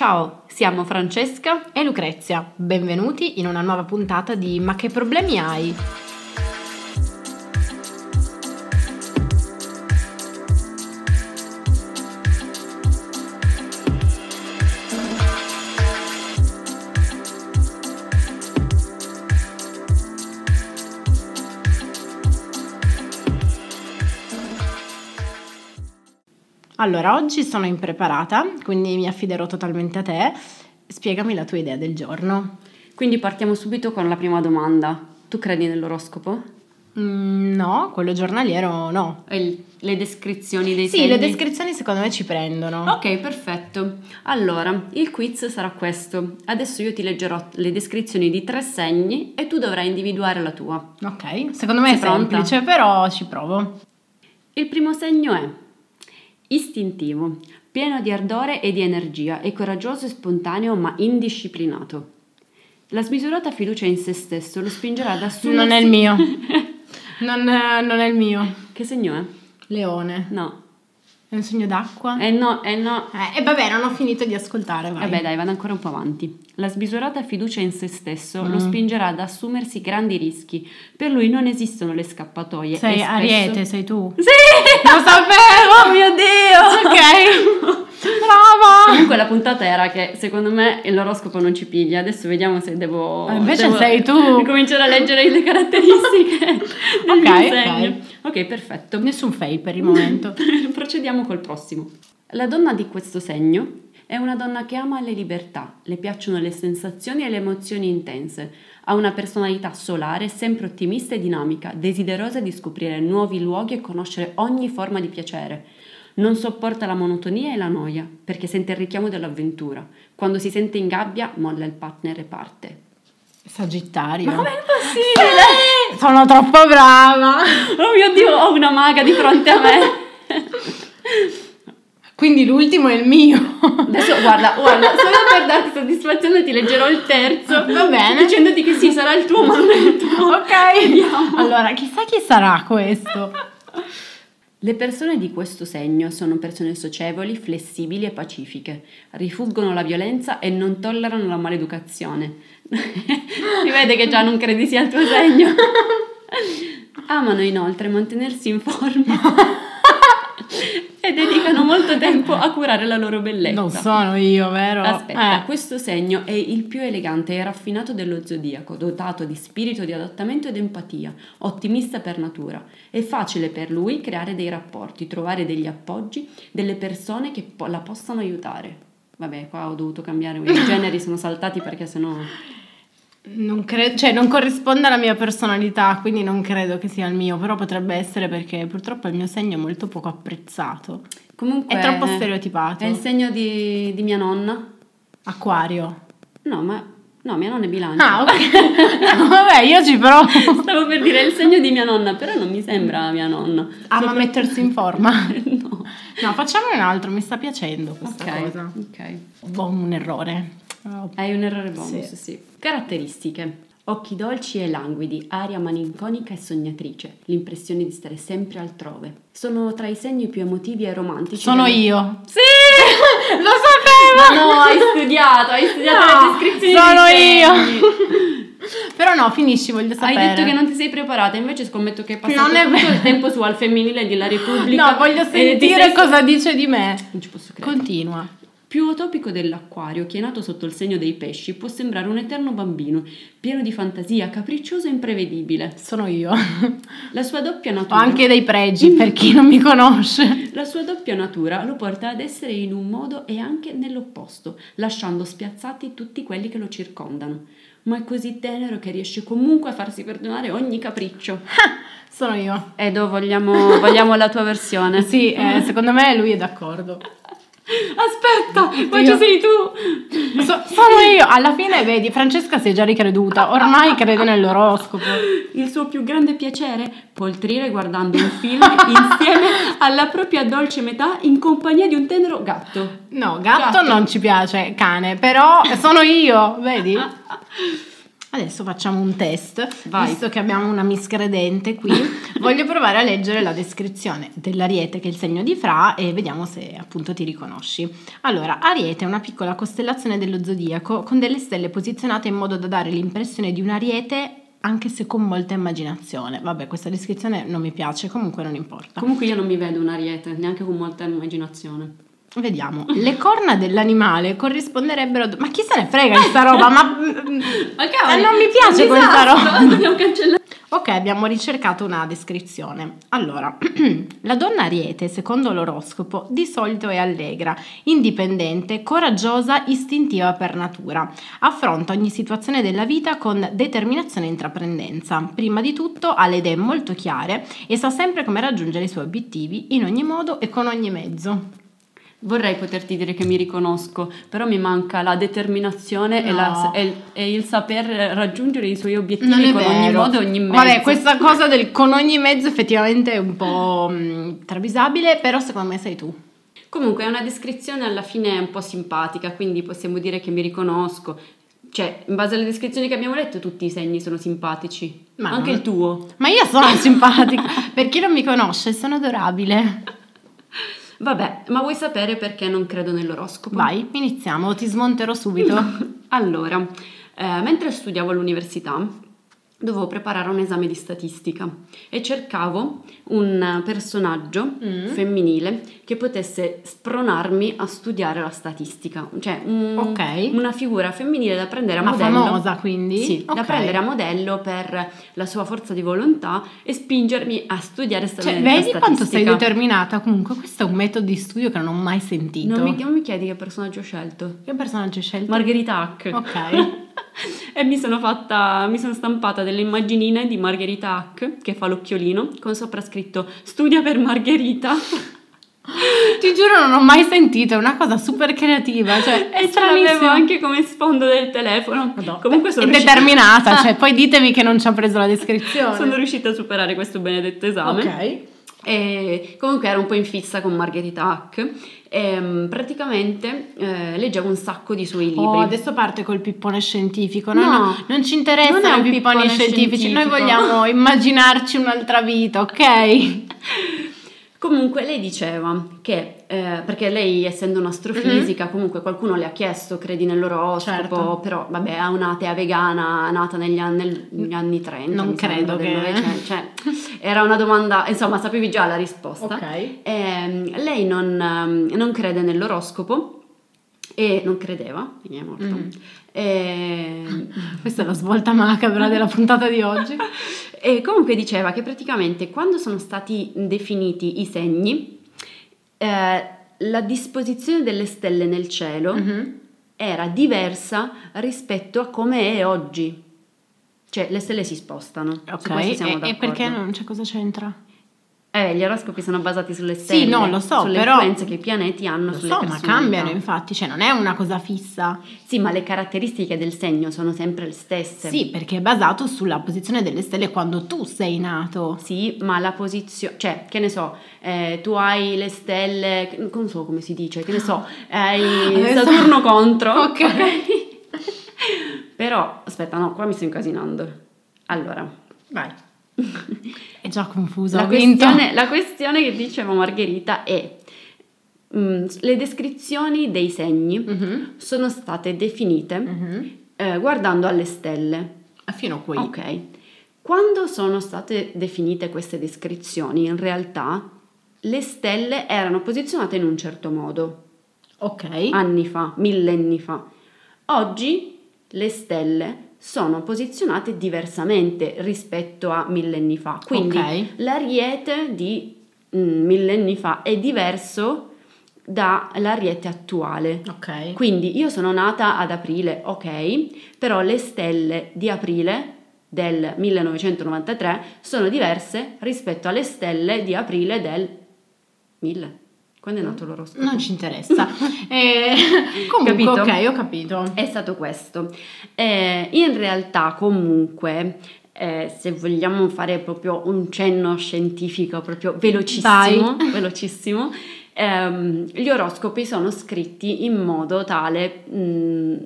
Ciao, siamo Francesca e Lucrezia. Benvenuti in una nuova puntata di Ma che problemi hai? Allora, oggi sono impreparata, quindi mi affiderò totalmente a te. Spiegami la tua idea del giorno. Quindi partiamo subito con la prima domanda. Tu credi nell'oroscopo? Mm, no, quello giornaliero no. Il, le descrizioni dei sì, segni? le descrizioni secondo me ci prendono. Ok, perfetto. Allora, il quiz sarà questo. Adesso io ti leggerò le descrizioni di tre segni e tu dovrai individuare la tua. Ok, secondo me Sei è pronta? semplice, però ci provo. Il primo segno è istintivo, pieno di ardore e di energia, è coraggioso e spontaneo ma indisciplinato. La smisurata fiducia in se stesso lo spingerà ad assumersi... Non è il mio. Non, eh, non è il mio. Che segno è? Leone. No. È un segno d'acqua? Eh no, eh no. Eh, e vabbè, non ho finito di ascoltare, vai. Vabbè dai, vado ancora un po' avanti. La smisurata fiducia in se stesso lo Mm. spingerà ad assumersi grandi rischi. Per lui non esistono le scappatoie. Sei spesso- Ariete, sei tu? Sì! Lo sapevo! Oh mio Dio! Ok. Brava! Comunque la puntata era che secondo me l'oroscopo non ci piglia. Adesso vediamo se devo. Ah, invece devo sei tu. Cominciare a leggere le caratteristiche del Ok, mio ok. segno. Ok, perfetto. Nessun fail per il momento. Procediamo col prossimo. La donna di questo segno è una donna che ama le libertà, le piacciono le sensazioni e le emozioni intense, ha una personalità solare, sempre ottimista e dinamica, desiderosa di scoprire nuovi luoghi e conoscere ogni forma di piacere. Non sopporta la monotonia e la noia, perché sente il richiamo dell'avventura. Quando si sente in gabbia, molla il partner e parte. Sagittario. Ma com'è possibile? Sono troppo brava! Oh mio Dio, ho una maga di fronte a me. Quindi l'ultimo è il mio. Adesso guarda, guarda, solo per darti soddisfazione ti leggerò il terzo. Va bene. Dicendoti che sì, sarà il tuo, ma non è il tuo. ok. Vediamo. Allora, chissà chi sarà questo. Le persone di questo segno sono persone socievoli, flessibili e pacifiche. Rifuggono la violenza e non tollerano la maleducazione. si vede che già non credi sia il tuo segno. Amano inoltre mantenersi in forma e dedicano molto tempo a curare la loro bellezza. Non sono io, vero? Aspetta, Eh. questo segno è il più elegante e raffinato dello zodiaco, dotato di spirito di adattamento ed empatia, ottimista per natura. È facile per lui creare dei rapporti, trovare degli appoggi, delle persone che po- la possano aiutare. Vabbè, qua ho dovuto cambiare, i generi sono saltati perché sennò... Non credo, cioè non corrisponde alla mia personalità, quindi non credo che sia il mio, però potrebbe essere perché purtroppo il mio segno è molto poco apprezzato. Comunque... È troppo stereotipato. È il segno di, di mia nonna? Acquario. No, ma... No, mia nonna è bilancia. Ah, ok. Vabbè, io ci provo. Stavo per dire il segno di mia nonna, però non mi sembra mia nonna. Ama Sopra- mettersi in forma. no. No, facciamone un altro, mi sta piacendo questa Ok, cosa. ok. Ho un errore. Hai un errore bonus, Sì. sì. Caratteristiche. Occhi dolci e languidi, aria malinconica e sognatrice, l'impressione di stare sempre altrove. Sono tra i segni più emotivi e romantici. Sono della- io. Sì! Lo sapevo! Ma no, hai studiato, hai studiato No, le descrizioni sono io. Però no, finisci, voglio Hai sapere. detto che non ti sei preparata, invece scommetto che hai passato Non tutto il tempo su al femminile di La Repubblica. No, voglio ti sentire sei- cosa dice di me. Non ci posso credere. Continua. Più utopico dell'acquario, che è nato sotto il segno dei pesci, può sembrare un eterno bambino, pieno di fantasia, capriccioso e imprevedibile. Sono io. La sua doppia Ho natura, anche dei pregi per chi non mi conosce. la sua doppia natura lo porta ad essere in un modo e anche nell'opposto, lasciando spiazzati tutti quelli che lo circondano. Ma è così tenero che riesce comunque a farsi perdonare ogni capriccio. Sono io. Edo, vogliamo, vogliamo la tua versione? Sì, eh, secondo me lui è d'accordo. Aspetta, ma ci sei tu! So- sono io. Alla fine, vedi, Francesca si è già ricreduta. Ormai crede nell'oroscopo. Il suo più grande piacere? Poltrire guardando un film insieme alla propria dolce metà in compagnia di un tenero gatto. No, gatto, Gatto. non ci piace, cane. Però sono io, vedi? Adesso facciamo un test, Vai. visto che abbiamo una miscredente qui, voglio provare a leggere la descrizione dell'Ariete che è il segno di Fra e vediamo se appunto ti riconosci. Allora, Ariete è una piccola costellazione dello zodiaco con delle stelle posizionate in modo da dare l'impressione di un Ariete anche se con molta immaginazione. Vabbè, questa descrizione non mi piace, comunque non importa. Comunque io non mi vedo un ariete, neanche con molta immaginazione. Vediamo, le corna dell'animale corrisponderebbero... Ma chi se ne frega di sta roba? Ma... Ma Eh, non mi piace questa roba. Dobbiamo cancellare. Ok, abbiamo ricercato una descrizione. Allora, la donna ariete, secondo l'oroscopo, di solito è allegra, indipendente, coraggiosa, istintiva per natura. Affronta ogni situazione della vita con determinazione e intraprendenza. Prima di tutto ha le idee molto chiare e sa sempre come raggiungere i suoi obiettivi in ogni modo e con ogni mezzo. Vorrei poterti dire che mi riconosco, però mi manca la determinazione e, No. la- e il- e il saper raggiungere i suoi obiettivi con ogni vero. modo e ogni mezzo. Vabbè, questa cosa del con ogni mezzo effettivamente è un po' mh, travisabile, però secondo me sei tu. Comunque è una descrizione alla fine un po' simpatica, quindi possiamo dire che mi riconosco. Cioè, in base alle descrizioni che abbiamo letto, tutti i segni sono simpatici. Ma Anche non- il tuo. Ma io sono simpatica. per chi non mi conosce, sono adorabile. Vabbè, ma vuoi sapere perché non credo nell'oroscopo? Vai, iniziamo, ti smonterò subito. Allora, eh, mentre studiavo all'università, dovevo preparare un esame di statistica e cercavo un personaggio Mm. femminile che potesse spronarmi a studiare la statistica, cioè un- Ok. una figura femminile da prendere a Ma modello. famosa, quindi? Sì, da Ok. prendere a modello per la sua forza di volontà e spingermi a studiare Cioè, la vedi statistica. quanto sei determinata? Comunque, questo è un metodo di studio che non ho mai sentito. Non mi, non mi chiedi che personaggio ho scelto. Che personaggio hai scelto? Margherita Hack. Ok. e mi sono fatta, mi sono stampata delle immaginine di Margherita Hack che fa l'occhiolino con sopra scritto studia per Margherita Ti giuro, non ho mai sentito, è una cosa super creativa. Cioè, e ce l'avevo anche come sfondo del telefono. Madonna. Comunque sono è riuscita, determinata, cioè, poi ditemi che non ci ha preso la descrizione. sono riuscita a superare questo benedetto esame. Ok. E comunque ero un po' in fissa con Margherita Hack e mm, praticamente eh, leggevo un sacco di suoi libri. Oh, adesso parte col pippone scientifico. No, No, no, non ci interessano i pipponi scientifici. Noi scientifico. vogliamo immaginarci un'altra vita, ok? Comunque lei diceva che, eh, perché lei essendo un'astrofisica, comunque qualcuno le ha chiesto, credi nell'oroscopo. Certo. però vabbè, è una atea vegana nata negli anni, negli anni 30. Non credo che- Novecento, Cioè, era una domanda, insomma, sapevi già la risposta. Ok. Ehm, lei non, ehm, non crede nell'oroscopo e non credeva, quindi è morta. Mm. Ehm, Questa è la svolta macabra della puntata di oggi. e comunque diceva che praticamente quando sono stati definiti i segni, eh, la disposizione delle stelle nel cielo Mhm. era diversa rispetto a come è oggi. Cioè le stelle si spostano. Ok, e, e perché non c'è cosa c'entra? Eh, gli oroscopi sono basati sulle stelle. Sì, no, lo so, sulle però- influenze che i pianeti hanno Lo sulle so, ma personalità. cambiano infatti, cioè non è una cosa fissa. Sì, ma le caratteristiche del segno sono sempre le stesse. Sì, perché è basato sulla posizione delle stelle quando tu sei nato. Sì, ma la posizione, cioè, che ne so, eh, tu hai le stelle, non so come si dice, che ne so, hai Saturno contro. Ok. Però, aspetta, no, qua mi sto incasinando. Allora, Vai. È già confusa, la questione, la questione che diceva Margherita è, mm, le descrizioni dei segni Mhm, sono state definite mhm. eh, guardando alle stelle. Ah, Fino a qui. Ok. Quando sono state definite queste descrizioni, in realtà le stelle erano posizionate in un certo modo, Ok. anni fa, millenni fa. Oggi le stelle sono posizionate diversamente rispetto a millenni fa. Quindi Ok. l'ariete di mm, millenni fa è diverso dall'ariete attuale. Ok. Quindi io sono nata ad aprile, ok, però le stelle di aprile del 1993 sono diverse rispetto alle stelle di aprile del 1000. Quando è nato l'oroscopo? Non ci interessa. Eh, comunque, Capito? ok, ho capito. È stato questo. Eh, in realtà, comunque, eh, se vogliamo fare proprio un cenno scientifico, proprio velocissimo, velocissimo ehm, gli oroscopi sono scritti in modo tale, mh,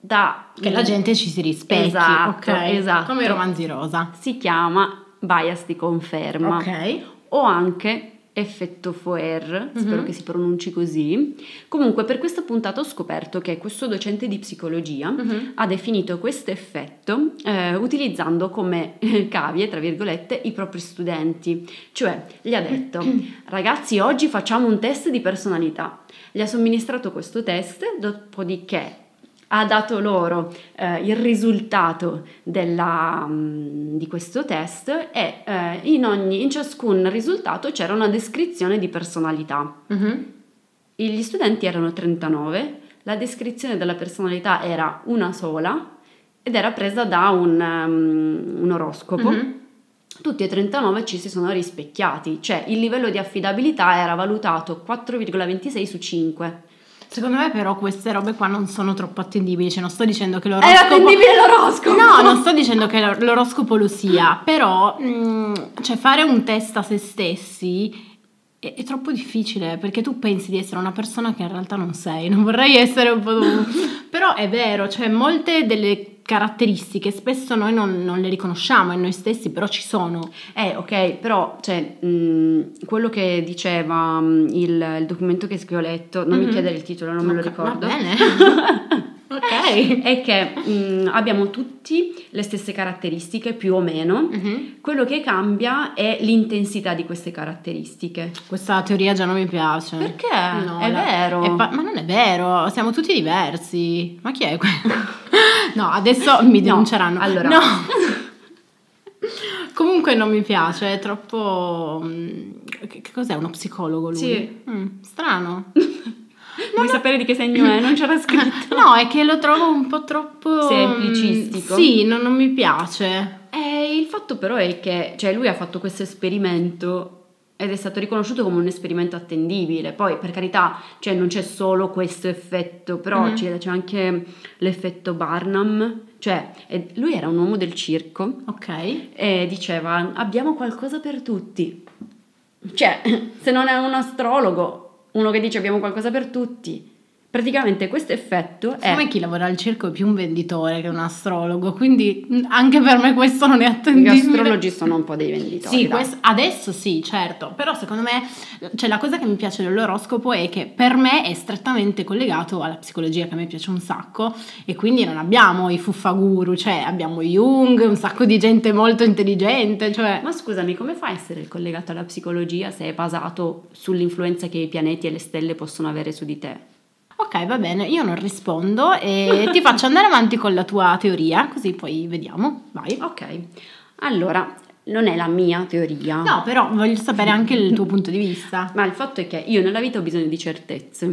da... Che la gente ci si rispecchi. Esatto, ok? esatto. Come i romanzi rosa. Si chiama bias di conferma. Ok. O anche effetto Foer, spero Mhm. che si pronunci così. Comunque per questa puntata ho scoperto che questo docente di psicologia Mhm. ha definito questo effetto eh, utilizzando come eh, cavie, tra virgolette, i propri studenti. Cioè, gli ha detto, ragazzi, oggi facciamo un test di personalità. Gli ha somministrato questo test, dopodiché ha dato loro eh, il risultato della, mm, di questo test e eh, in, ogni, in ciascun risultato c'era una descrizione di personalità. E Gli studenti erano 39, la descrizione della personalità era una sola ed era presa da un, um, un oroscopo. Mhm. Tutti e 39 ci si sono rispecchiati, cioè il livello di affidabilità era valutato 4,26 su 5. Secondo me però queste robe qua non sono troppo attendibili, cioè non sto dicendo che l'oroscopo... attendibile l'oroscopo! No, non sto dicendo che l'or- l'oroscopo lo sia, però mm, cioè fare un test a se stessi è, è troppo difficile perché tu pensi di essere una persona che in realtà non sei, non vorrei essere un po'... però è vero, cioè molte delle caratteristiche spesso noi non, non le riconosciamo in noi stessi, però ci sono. Eh, ok, però, cioè, mh, quello che diceva mh, il, il documento che, ho letto, non mi Mhm. chiedere il titolo, non me lo ricordo. Va bene. ok. È che mh, abbiamo tutti le stesse caratteristiche, più o meno. Mhm. Quello che cambia è l'intensità di queste caratteristiche. Questa teoria già non mi piace. Perché? No, è la- vero. è pa- ma non è vero, siamo tutti diversi. Ma chi è quello? no, adesso mi No, denunceranno. allora. No. Comunque non mi piace, è troppo... mm, Che, che cos'è? Uno psicologo lui? Sì. Mm, strano. Vuoi sapere di che segno è? Non c'era scritto. No, è che lo trovo un po' troppo... Semplicistico? Sì, non, non mi piace. Eh, il fatto però è che cioè, lui ha fatto questo esperimento ed è stato riconosciuto come un esperimento attendibile. Poi, per carità, cioè, non c'è solo questo effetto, però Mhm. c'è, c'è anche l'effetto Barnum. Cioè, lui era un uomo del circo Ok. e diceva abbiamo qualcosa per tutti. Cioè, se non è un astrologo, uno che dice abbiamo qualcosa per tutti. Praticamente questo effetto è... Secondo me chi lavora al circo è più un venditore che un astrologo, quindi mm, anche per me questo non è Gli attendibile. astrologi sono un po' dei venditori. Sì, dai. questo- adesso sì, certo, però secondo me, cioè la cosa che mi piace dell'oroscopo è che per me è strettamente collegato alla psicologia che a me piace un sacco e quindi non abbiamo i fuffaguru, cioè abbiamo Jung, un sacco di gente molto intelligente, cioè... Ma scusami, come fa a essere collegato alla psicologia se è basato sull'influenza che i pianeti e le stelle possono avere su di te? Ok, va bene, io non rispondo e ti faccio andare avanti con la tua teoria, così poi vediamo, vai. Ok, allora, non è la mia teoria. No, però voglio sapere anche il tuo punto di vista. Ma il fatto è che io nella vita ho bisogno di certezze.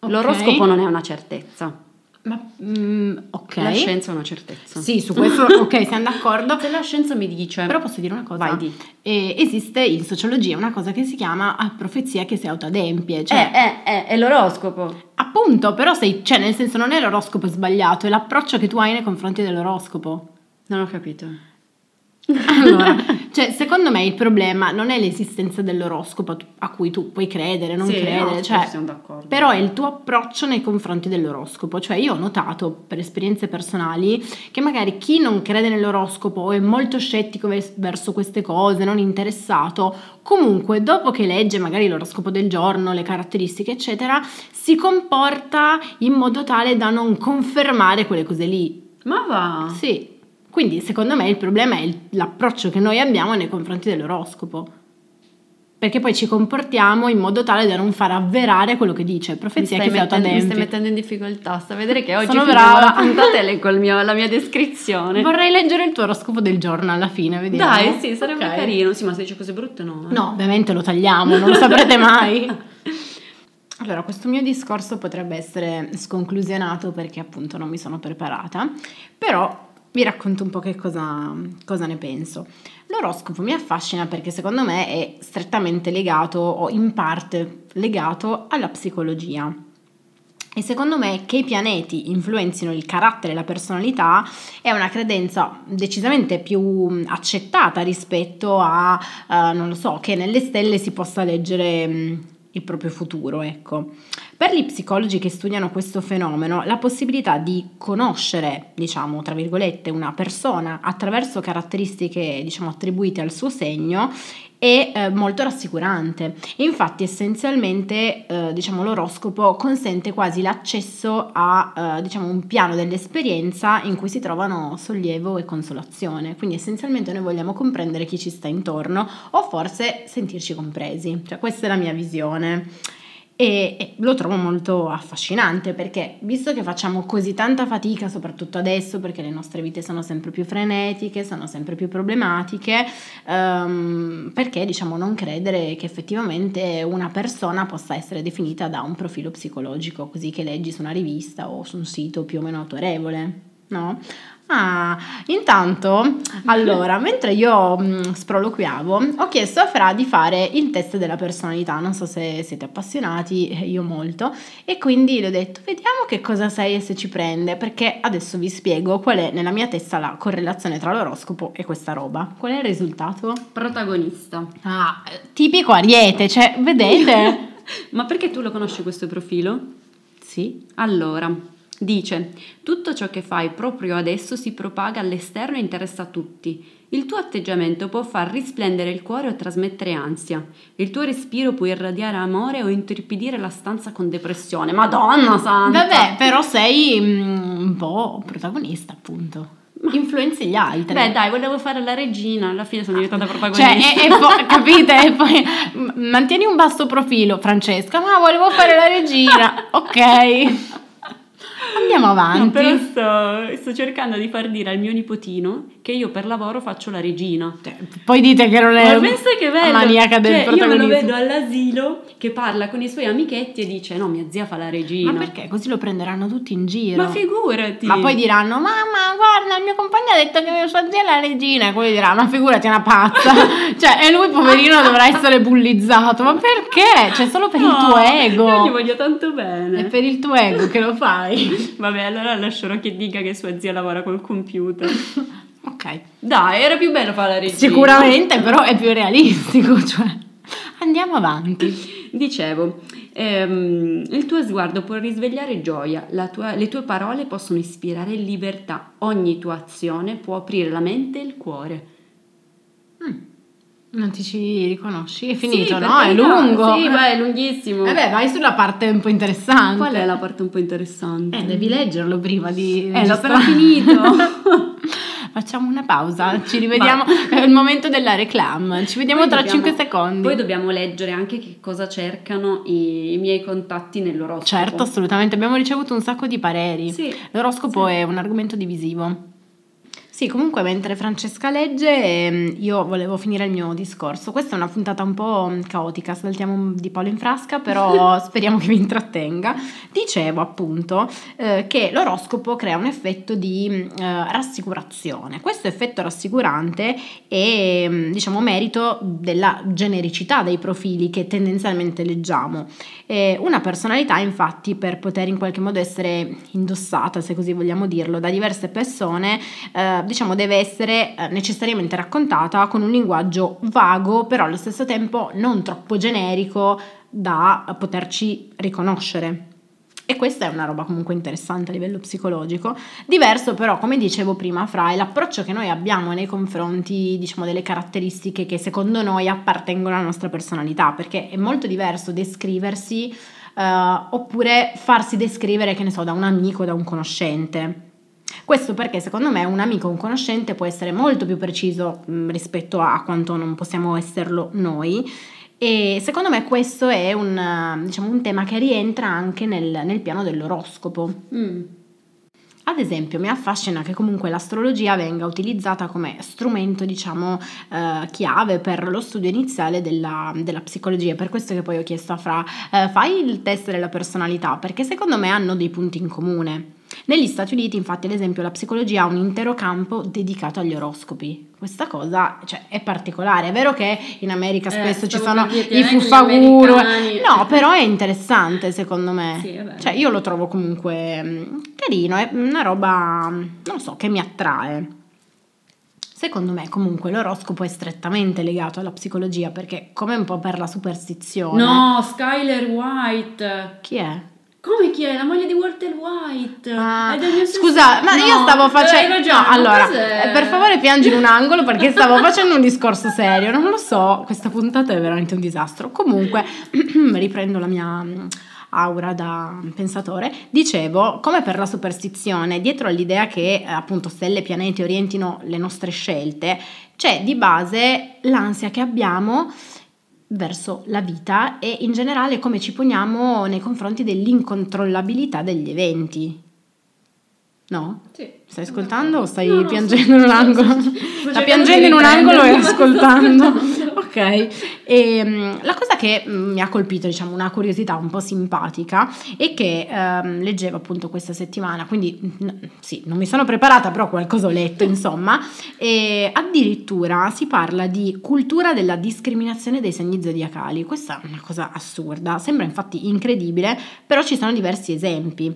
Ok. L'oroscopo non è una certezza. Ma, mm, ok. La scienza è una certezza. Sì, su questo, ok, siamo d'accordo. Se la scienza mi dice... Però posso dire una cosa? Vai, di. Eh, esiste in sociologia una cosa che si chiama profezia che si autoadempie, Eh, cioè eh, eh, è l'oroscopo. appunto, però sei, cioè nel senso non è l'oroscopo sbagliato, è l'approccio che tu hai nei confronti dell'oroscopo. Non ho capito. Allora, cioè, secondo me il problema non è l'esistenza dell'oroscopo a cui tu puoi credere, non Sì, credere, no, cioè, siamo d'accordo. però è il tuo approccio nei confronti dell'oroscopo. Cioè, io ho notato per esperienze personali che magari chi non crede nell'oroscopo o è molto scettico vers- verso queste cose, non interessato, comunque dopo che legge magari l'oroscopo del giorno, le caratteristiche, eccetera, si comporta in modo tale da non confermare quelle cose lì. Ma va. Sì, quindi secondo me il problema è l'approccio che noi abbiamo nei confronti dell'oroscopo. Perché poi ci comportiamo in modo tale da non far avverare quello che dice, profezia che si mettendo, mi stai autoadempie. mettendo in difficoltà. Sta a vedere che oggi Sono brava. la puntata leggo mio- la mia descrizione. Vorrei leggere il tuo oroscopo del giorno alla fine, vediamo. Dai, sì, sarebbe Ok. carino. Sì, ma se dice cose brutte no. eh. No, ovviamente lo tagliamo, non lo saprete mai. Allora, questo mio discorso potrebbe essere sconclusionato perché appunto non mi sono preparata, però vi racconto un po' che cosa, cosa ne penso. L'oroscopo mi affascina perché secondo me è strettamente legato o in parte legato alla psicologia. E secondo me che i pianeti influenzino il carattere e la personalità è una credenza decisamente più accettata rispetto a, eh, non lo so, che nelle stelle si possa leggere mh, il proprio futuro, ecco. Per gli psicologi che studiano questo fenomeno, la possibilità di conoscere, diciamo, tra virgolette, una persona attraverso caratteristiche, diciamo, attribuite al suo segno è eh, molto rassicurante. Infatti, essenzialmente, eh, diciamo, l'oroscopo consente quasi l'accesso a eh, diciamo, un piano dell'esperienza in cui si trovano sollievo e consolazione. Quindi, essenzialmente, noi vogliamo comprendere chi ci sta intorno o forse sentirci compresi. Cioè, questa è la mia visione e, lo trovo molto affascinante perché visto che facciamo così tanta fatica, soprattutto adesso perché le nostre vite sono sempre più frenetiche, sono sempre più problematiche, um, perché diciamo non credere che effettivamente una persona possa essere definita da un profilo psicologico così che leggi su una rivista o su un sito più o meno autorevole? No? Ah, intanto, allora, mentre io mh, mm, sproloquiavo, ho chiesto a Fra di fare il test della personalità. Non so se siete appassionati, eh, io molto, e quindi le ho detto: vediamo che cosa sei e se ci prende, perché adesso vi spiego qual è nella mia testa la correlazione tra l'oroscopo e questa roba. Qual è il risultato? Protagonista. Ah, tipico Ariete, cioè, vedete? Ma perché tu lo conosci questo profilo? Sì. Allora, Dice, tutto ciò che fai proprio adesso si propaga all'esterno e interessa a tutti. Il tuo atteggiamento può far risplendere il cuore o trasmettere ansia. Il tuo respiro può irradiare amore o intorpidire la stanza con depressione. Madonna santa! Vabbè, però sei mm, un po' protagonista, appunto. Influenzi gli altri. Beh, dai, volevo fare la regina, alla fine sono diventata protagonista. Cioè, e, e poi, capite? E poi mantieni un basso profilo, Francesca, ma volevo fare la regina. ok. Andiamo avanti. No, però sto, sto, cercando di far dire al mio nipotino che io per lavoro faccio la regina. Cioè, poi dite che non è Ma pensa che bello. maniaca del cioè, protagonismo. Io me lo vedo all'asilo che parla con i suoi amichetti e dice no, mia zia fa la regina. Ma perché? Così lo prenderanno tutti in giro. Ma figurati. Ma poi diranno mamma guarda il mio compagno ha detto che mia sua zia è la regina e quelli diranno ma figurati è una pazza. cioè e lui poverino dovrà essere bullizzato. Ma perché? Cioè solo per no, il tuo ego. Io gli voglio tanto bene. È per il tuo ego che lo fai. Vabbè allora lascerò che dica che sua zia lavora col computer. ok. Dai, era più bello fare la regina. Sicuramente, però è più realistico, cioè. Andiamo avanti. Dicevo, ehm, il tuo sguardo può risvegliare gioia, tua, le tue parole possono ispirare libertà, ogni tua azione può aprire la mente e il cuore. Mm. Non ti ci riconosci? È finito, sì, no? È lungo. Sì, beh, è lunghissimo. Vabbè, vai sulla parte un po' interessante. Qual è la parte un po' interessante? Eh, devi leggerlo prima di... Eh, l'ho appena finito. Facciamo una pausa, ci rivediamo. È il momento della reclam. Ci vediamo poi tra dobbiamo, 5 secondi. Poi dobbiamo leggere anche che cosa cercano i, i, miei contatti nell'oroscopo. Certo, assolutamente. Abbiamo ricevuto un sacco di pareri. Sì. L'oroscopo sì. è un argomento divisivo. Sì, comunque mentre Francesca legge ehm, io volevo finire il mio discorso. Questa è una puntata un po' caotica, saltiamo di palo in frasca, però speriamo che vi intrattenga. Dicevo appunto eh, che l'oroscopo crea un effetto di eh, rassicurazione. Questo effetto rassicurante è mm, diciamo merito della genericità dei profili che tendenzialmente leggiamo. Eh, una personalità infatti per poter in qualche modo essere indossata, se così vogliamo dirlo, da diverse persone, eh, diciamo deve essere eh, necessariamente raccontata con un linguaggio vago, però allo stesso tempo non troppo generico da poterci riconoscere. E questa è una roba comunque interessante a livello psicologico. Diverso però, come dicevo prima, fra l'approccio che noi abbiamo nei confronti, diciamo, delle caratteristiche che secondo noi appartengono alla nostra personalità, perché è molto diverso descriversi uh, oppure farsi descrivere, che ne so, da un amico, da un conoscente. Questo perché secondo me un amico o un conoscente può essere molto più preciso mh, mm, rispetto a quanto non possiamo esserlo noi e secondo me questo è un, diciamo, un tema che rientra anche nel, nel piano dell'oroscopo. Mm. Ad esempio, mi affascina che comunque l'astrologia venga utilizzata come strumento, diciamo, eh, chiave per lo studio iniziale della, della, psicologia. Per questo che poi ho chiesto a Fra, eh, fai il test della personalità, perché secondo me hanno dei punti in comune. Negli Stati Uniti, infatti, ad esempio, la psicologia ha un intero campo dedicato agli oroscopi. Questa cosa cioè, è particolare. È vero che in America eh, spesso eh, ci sono i fuffaguru. No, però è interessante secondo me. Sì, cioè, io lo trovo comunque mm, carino, è una roba, non so, che mi attrae. Secondo me comunque l'oroscopo è strettamente legato alla psicologia perché come un po' per la superstizione. No, Skyler White. Chi è? Come chi è? La moglie di Walter White. Ah, scusa, ma No, io stavo facendo. Hai ragione, no, allora, cos'è? eh, per favore, piangi in un angolo perché stavo facendo un discorso serio. Non lo so, questa puntata è veramente un disastro. Comunque, riprendo la mia mm, aura da pensatore. Dicevo, come per la superstizione, dietro all'idea che eh, appunto stelle e pianeti orientino le nostre scelte, c'è di base l'ansia che abbiamo verso la vita e in generale come ci poniamo nei confronti dell'incontrollabilità degli eventi. No? Sì. Stai ascoltando o stai No, no, piangendo in un angolo? sto- sto Sta piangendo in un angolo e ascoltando. E, mm, la cosa che mm, mi ha colpito, diciamo, una curiosità un po' simpatica è che ehm, leggevo appunto questa settimana, quindi mm, sì, non mi sono preparata, però qualcosa ho letto, insomma, e addirittura si parla di cultura della discriminazione dei segni zodiacali. Questa è una cosa assurda, sembra infatti incredibile, però ci sono diversi esempi.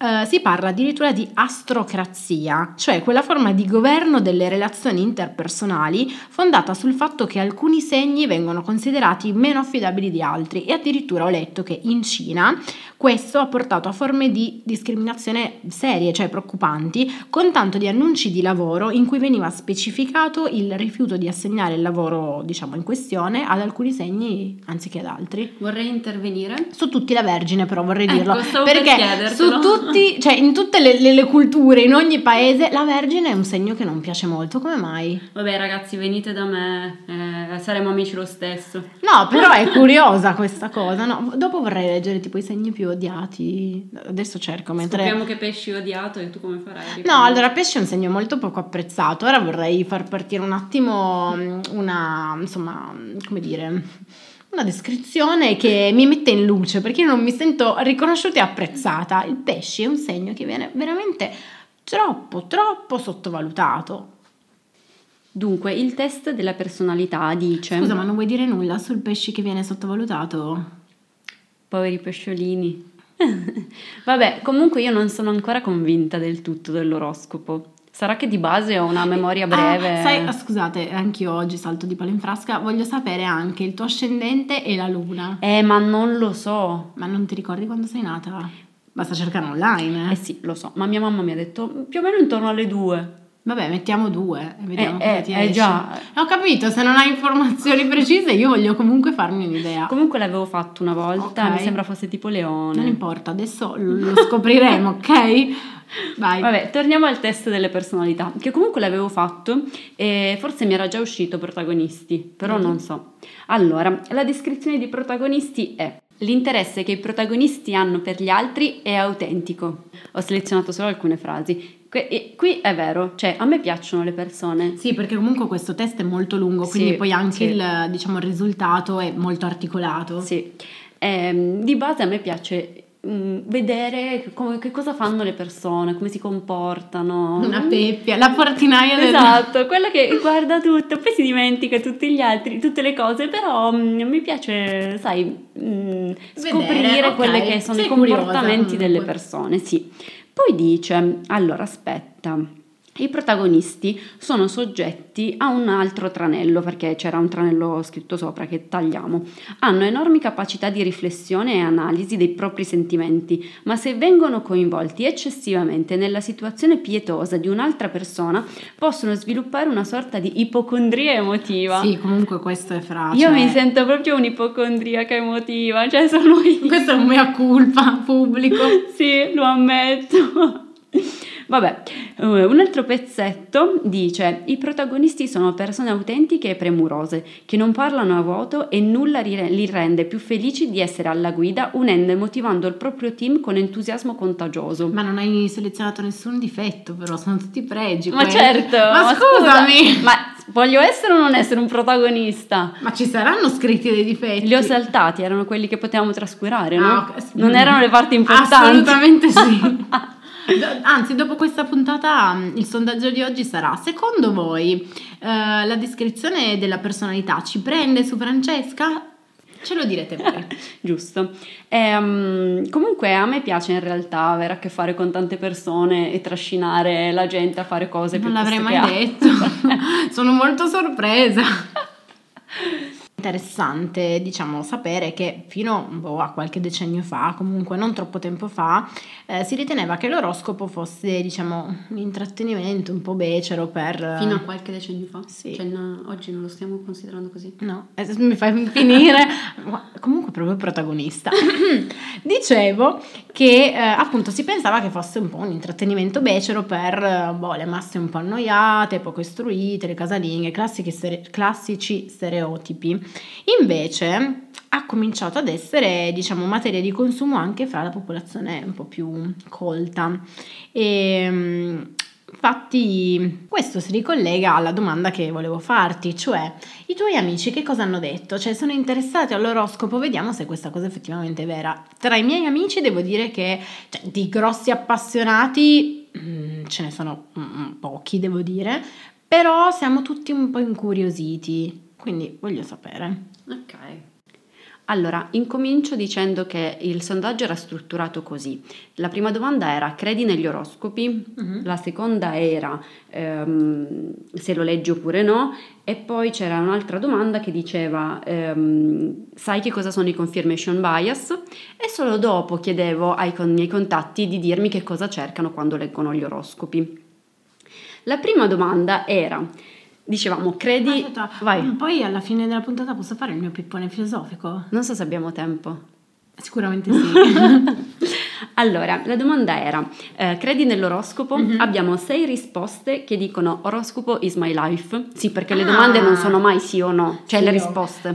Eh, si parla addirittura di astrocrazia, cioè quella forma di governo delle relazioni interpersonali fondata sul fatto che alcuni segni vengono considerati meno affidabili di altri e addirittura ho letto che in Cina questo ha portato a forme di discriminazione serie, cioè preoccupanti, con tanto di annunci di lavoro in cui veniva specificato il rifiuto di assegnare il lavoro, diciamo, in questione ad alcuni segni anziché ad altri. Vorrei intervenire. Su tutti la Vergine, però vorrei Ecco, dirlo. per perché chiedertelo. su tutti, cioè in tutte le, le- le culture, in ogni paese, la Vergine è un segno che non piace molto. Come mai? Vabbè ragazzi, venite da me, eh, saremo amici lo stesso. No, però è curiosa questa cosa. No? Dopo vorrei leggere tipo i segni più odiati. Adesso cerco mentre. Scopriamo che pesci odiato e tu come farai? No, allora pesce è un segno molto poco apprezzato. Ora vorrei far partire un attimo mm, una, insomma, come dire, una descrizione che mi mette in luce perché io non mi sento riconosciuta e apprezzata. Il pesce è un segno che viene veramente troppo, troppo sottovalutato. Dunque, il test della personalità dice... Scusa, ma non vuoi dire nulla sul pesce che viene sottovalutato? Poveri pesciolini. Vabbè, comunque io non sono ancora convinta del tutto dell'oroscopo. Sarà che di base ho una memoria breve. Ah, sai, scusate, anch'io oggi salto di palo in frasca. Voglio sapere anche il tuo ascendente e la luna. Eh, ma non lo so. Ma non ti ricordi quando sei nata? Basta cercare online. Eh sì, lo so, ma mia mamma mi ha detto più o meno intorno alle due. Vabbè, mettiamo due e vediamo Eh, cosa eh, ti eh, esce. già. Ho capito, se non hai informazioni precise io voglio comunque farmi un'idea. Comunque l'avevo fatto una volta, Ok. mi sembra fosse tipo leone. Non importa, adesso lo scopriremo, ok? Vai. Vabbè, torniamo al test delle personalità, che comunque l'avevo fatto e forse mi era già uscito protagonisti, però Mhm. non so. Allora, la descrizione di protagonisti è L'interesse che i protagonisti hanno per gli altri è autentico. Ho selezionato solo alcune frasi. E qui è vero, cioè a me piacciono le persone. Sì, perché comunque questo test è molto lungo, quindi Sì, poi anche sì. il, diciamo, il risultato è molto articolato. Sì. Ehm, di base a me piace mm, vedere che, come- che cosa fanno le persone, come si comportano. Una peppia, la portinaia del... Esatto, quella che guarda tutto, poi si dimentica tutti gli altri, tutte le cose, però mm, mi piace, sai, mm, scoprire ok, quelli che sono sei i comportamenti curiosa delle persone, sì. Poi dice, allora aspetta, i protagonisti sono soggetti a un altro tranello, perché c'era un tranello scritto sopra che tagliamo. Hanno enormi capacità di riflessione e analisi dei propri sentimenti, ma se vengono coinvolti eccessivamente nella situazione pietosa di un'altra persona, possono sviluppare una sorta di ipocondria emotiva. Sì, comunque questo è fra... Io cioè- mi sento proprio un'ipocondriaca emotiva, cioè sono io. Questo è un mea culpa pubblico. Sì, lo ammetto. Vabbè, eh, un altro pezzetto dice: I protagonisti sono persone autentiche e premurose, che non parlano a vuoto e nulla li rende più felici di essere alla guida, unendo e motivando il proprio team con entusiasmo contagioso. Ma non hai selezionato nessun difetto, però sono tutti pregi. Ma quelli. certo, Ma, scusa, scusami! ma voglio essere o non essere un protagonista? Ma ci saranno scritti dei difetti? Li ho saltati, erano quelli che potevamo trascurare, no? Ah, ok. Non erano le parti importanti. Assolutamente sì. Anzi, dopo questa puntata mh, il sondaggio di oggi sarà, secondo voi eh, la descrizione della personalità ci prende su Francesca? Ce lo direte voi. Giusto. Ehm, comunque a me piace in realtà avere a che fare con tante persone e trascinare la gente a fare cose non piuttosto l'avrei mai detto. Sono molto sorpresa. interessante, diciamo, sapere che fino boh, a qualche decennio fa, comunque non troppo tempo fa, eh, si riteneva che l'oroscopo fosse, diciamo, un intrattenimento un po' becero per... Fino a qualche decennio fa? Sì. Cioè, no, oggi non lo stiamo considerando così? No, eh, mi fai finire. Comunque proprio protagonista. Dicevo che eh, appunto si pensava che fosse un po' un intrattenimento becero per eh, boh, le masse un po' annoiate, poco istruite, le casalinghe, stere- classici stereotipi. Invece ha cominciato ad essere, diciamo, materia di consumo anche fra la popolazione un po' più colta. E, Infatti questo si ricollega alla domanda che volevo farti, cioè i tuoi amici che cosa hanno detto? Cioè sono interessati all'oroscopo? Vediamo se questa cosa effettivamente è vera. Tra i miei amici devo dire che cioè, di grossi appassionati mm, ce ne sono mm, pochi, devo dire, però siamo tutti un po' incuriositi, quindi voglio sapere. Ok. Allora, incomincio dicendo che il sondaggio era strutturato così. La prima domanda era credi negli oroscopi? Uh-huh. La seconda era ehm, se lo leggi oppure no. E poi c'era un'altra domanda che diceva ehm, sai che cosa sono i confirmation bias? E solo dopo chiedevo ai con- miei contatti di dirmi che cosa cercano quando leggono gli oroscopi. La prima domanda era Dicevamo, credi... Aspetta, vai. Mm, poi alla fine della puntata posso fare il mio pippone filosofico? Non so se abbiamo tempo. Sicuramente sì. allora, la domanda era, eh, credi nell'oroscopo? Mm-hmm. Abbiamo sei risposte che dicono oroscopo is my life. Sì, perché le domande non sono mai sì o no, cioè sì le risposte.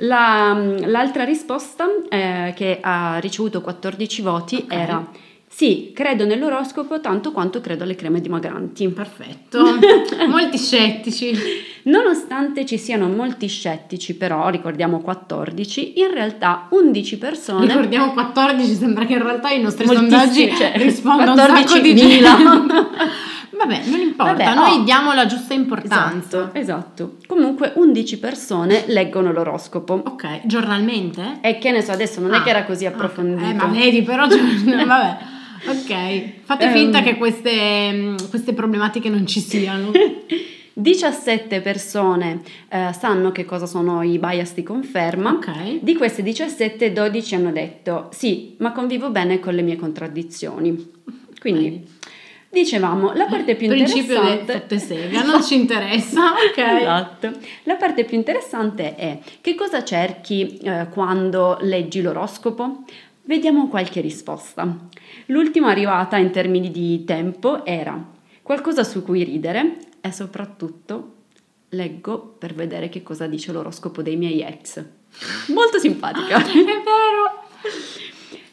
La, l'altra risposta eh, che ha ricevuto 14 voti okay. era sì, credo nell'oroscopo tanto quanto credo alle creme dimagranti. Perfetto. molti scettici. Nonostante ci siano molti scettici, però ricordiamo 14, in realtà 11 persone. Ricordiamo 14, sembra che in realtà i nostri sondaggi cioè, rispondono 14 un sacco di Vabbè, non importa, Vabbè, noi oh, diamo la giusta importanza. Esatto, esatto. Comunque 11 persone leggono l'oroscopo. Ok, giornalmente? E che ne so, adesso non ah, è che era così approfondito. Okay. Eh, ma vedi, però, vabbè. Ok, fate finta um, che queste, queste, problematiche non ci siano. 17 persone eh, sanno che cosa sono i bias di conferma. Okay. Di queste 17, 12 hanno detto sì, ma convivo bene con le mie contraddizioni. Quindi okay. dicevamo, la parte più Principio interessante... Principio sega, non ci interessa. Ok. esatto. La parte più interessante è che cosa cerchi eh, quando leggi l'oroscopo? Vediamo qualche risposta. L'ultima arrivata in termini di tempo era qualcosa su cui ridere e soprattutto leggo per vedere che cosa dice l'oroscopo dei miei ex. Molto simpatica. È vero.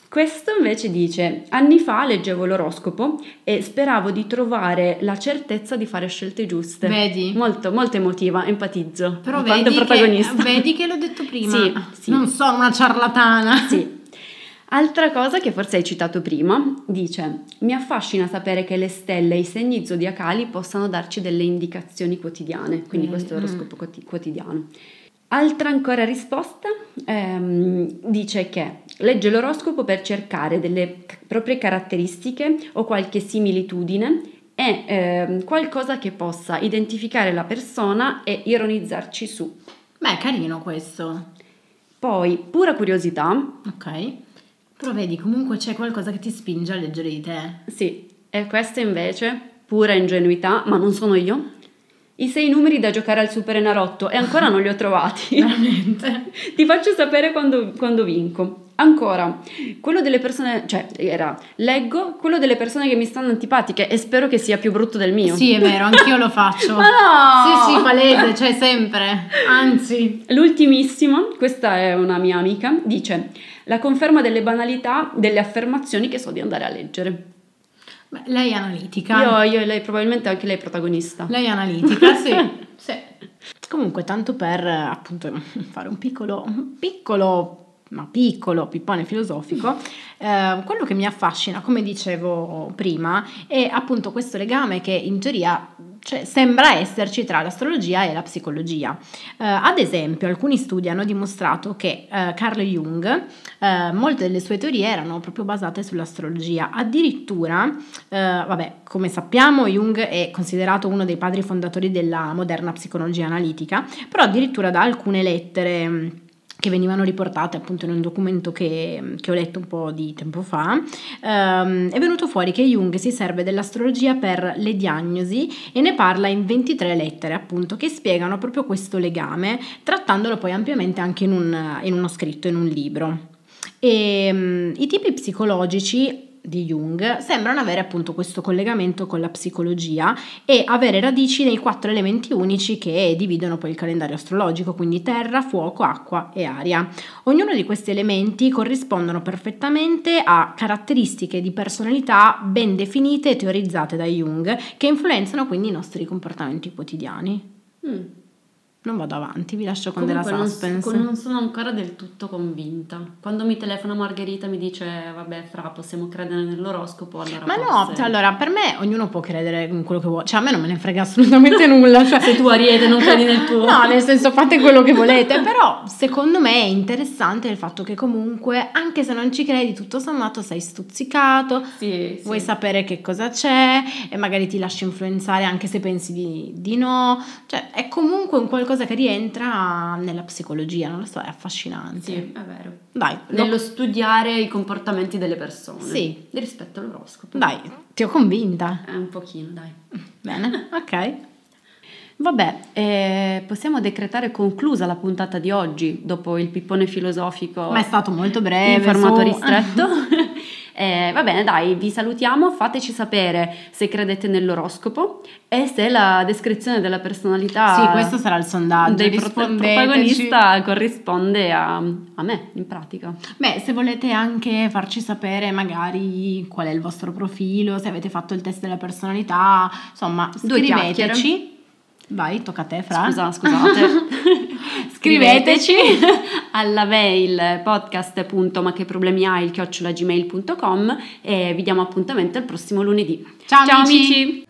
Questo invece dice: Anni fa leggevo l'oroscopo e speravo di trovare la certezza di fare scelte giuste. Vedi? Molto, molto emotiva, empatizzo. Però vedi. Che, vedi che l'ho detto prima. Sì, sì. Non sono una ciarlatana. Sì. Altra cosa che forse hai citato prima, dice, mi affascina sapere che le stelle e i segni zodiacali possano darci delle indicazioni quotidiane, quindi mm, questo è l'oroscopo mm. quotidiano. Altra ancora risposta ehm, dice che legge l'oroscopo per cercare delle proprie caratteristiche o qualche similitudine e eh, qualcosa che possa identificare la persona e ironizzarci su. Beh, carino questo. Poi, pura curiosità. Ok. Però vedi, comunque c'è qualcosa che ti spinge a leggere di te. Sì, e questa invece, pura ingenuità, ma non sono io. I sei numeri da giocare al Super Enarotto e ancora non li ho trovati. Veramente? Ti faccio sapere quando, quando vinco. Ancora, quello delle persone, cioè era, leggo quello delle persone che mi stanno antipatiche e spero che sia più brutto del mio. Sì, è vero, anch'io lo faccio. Ma no! Sì, sì, palese, cioè sempre, anzi. L'ultimissimo, questa è una mia amica, dice la conferma delle banalità delle affermazioni che so di andare a leggere. Beh, lei è analitica. Io, io e lei, probabilmente anche lei è protagonista. Lei è analitica, sì. sì. Comunque, tanto per appunto fare un piccolo, un piccolo ma piccolo pippone filosofico, eh, quello che mi affascina, come dicevo prima, è appunto questo legame che in teoria cioè, sembra esserci tra l'astrologia e la psicologia. Eh, ad esempio, alcuni studi hanno dimostrato che eh, Carl Jung, eh, molte delle sue teorie erano proprio basate sull'astrologia. Addirittura, eh, vabbè, come sappiamo, Jung è considerato uno dei padri fondatori della moderna psicologia analitica, però addirittura da alcune lettere che venivano riportate appunto in un documento che, che ho letto un po' di tempo fa, ehm, è venuto fuori che Jung si serve dell'astrologia per le diagnosi e ne parla in 23 lettere appunto che spiegano proprio questo legame, trattandolo poi ampiamente anche in, un, in uno scritto, in un libro. E, um, I tipi psicologici di Jung sembrano avere appunto questo collegamento con la psicologia e avere radici nei quattro elementi unici che dividono poi il calendario astrologico, quindi terra, fuoco, acqua e aria. Ognuno di questi elementi corrispondono perfettamente a caratteristiche di personalità ben definite e teorizzate da Jung che influenzano quindi i nostri comportamenti quotidiani. Mm. Non vado avanti, vi lascio con Comunque della suspense. Non, non sono ancora del tutto convinta. Quando mi telefona Margherita mi dice, vabbè, Fra, possiamo credere nell'oroscopo, allora Ma no, cioè, allora, per me ognuno può credere in quello che vuole. Cioè, a me non me ne frega assolutamente nulla. Cioè, Se tu Ariete non credi nel tuo. no, nel senso, fate quello che volete. Però, secondo me è interessante il fatto che comunque, anche se non ci credi, tutto sommato sei stuzzicato, sì, vuoi sì. sapere che cosa c'è e magari ti lasci influenzare anche se pensi di, di no. Cioè, è comunque un qualcosa qualcosa che rientra nella psicologia, non lo so, è affascinante. Sì, è vero. Dai. Nello lo... studiare i comportamenti delle persone. Sì. Rispetto all'oroscopo. Dai, ti ho convinta. Eh, un pochino, dai. Bene, ok. Vabbè, eh, possiamo decretare conclusa la puntata di oggi dopo il pippone filosofico. Ma è stato molto breve. In formato su... ristretto. Eh, va bene, dai, vi salutiamo, fateci sapere se credete nell'oroscopo e se la descrizione della personalità Sì, questo sarà il sondaggio del protagonista corrisponde a, a, me, in pratica. Beh, se volete anche farci sapere magari qual è il vostro profilo, se avete fatto il test della personalità, insomma, Due scriveteci. Vai, tocca a te, Fra. Scusa, scusate. Scriveteci alla mail podcast.ma che problemi hai il chiocciolagmail.com e vi diamo appuntamento il prossimo lunedì. Ciao, Ciao amici. amici.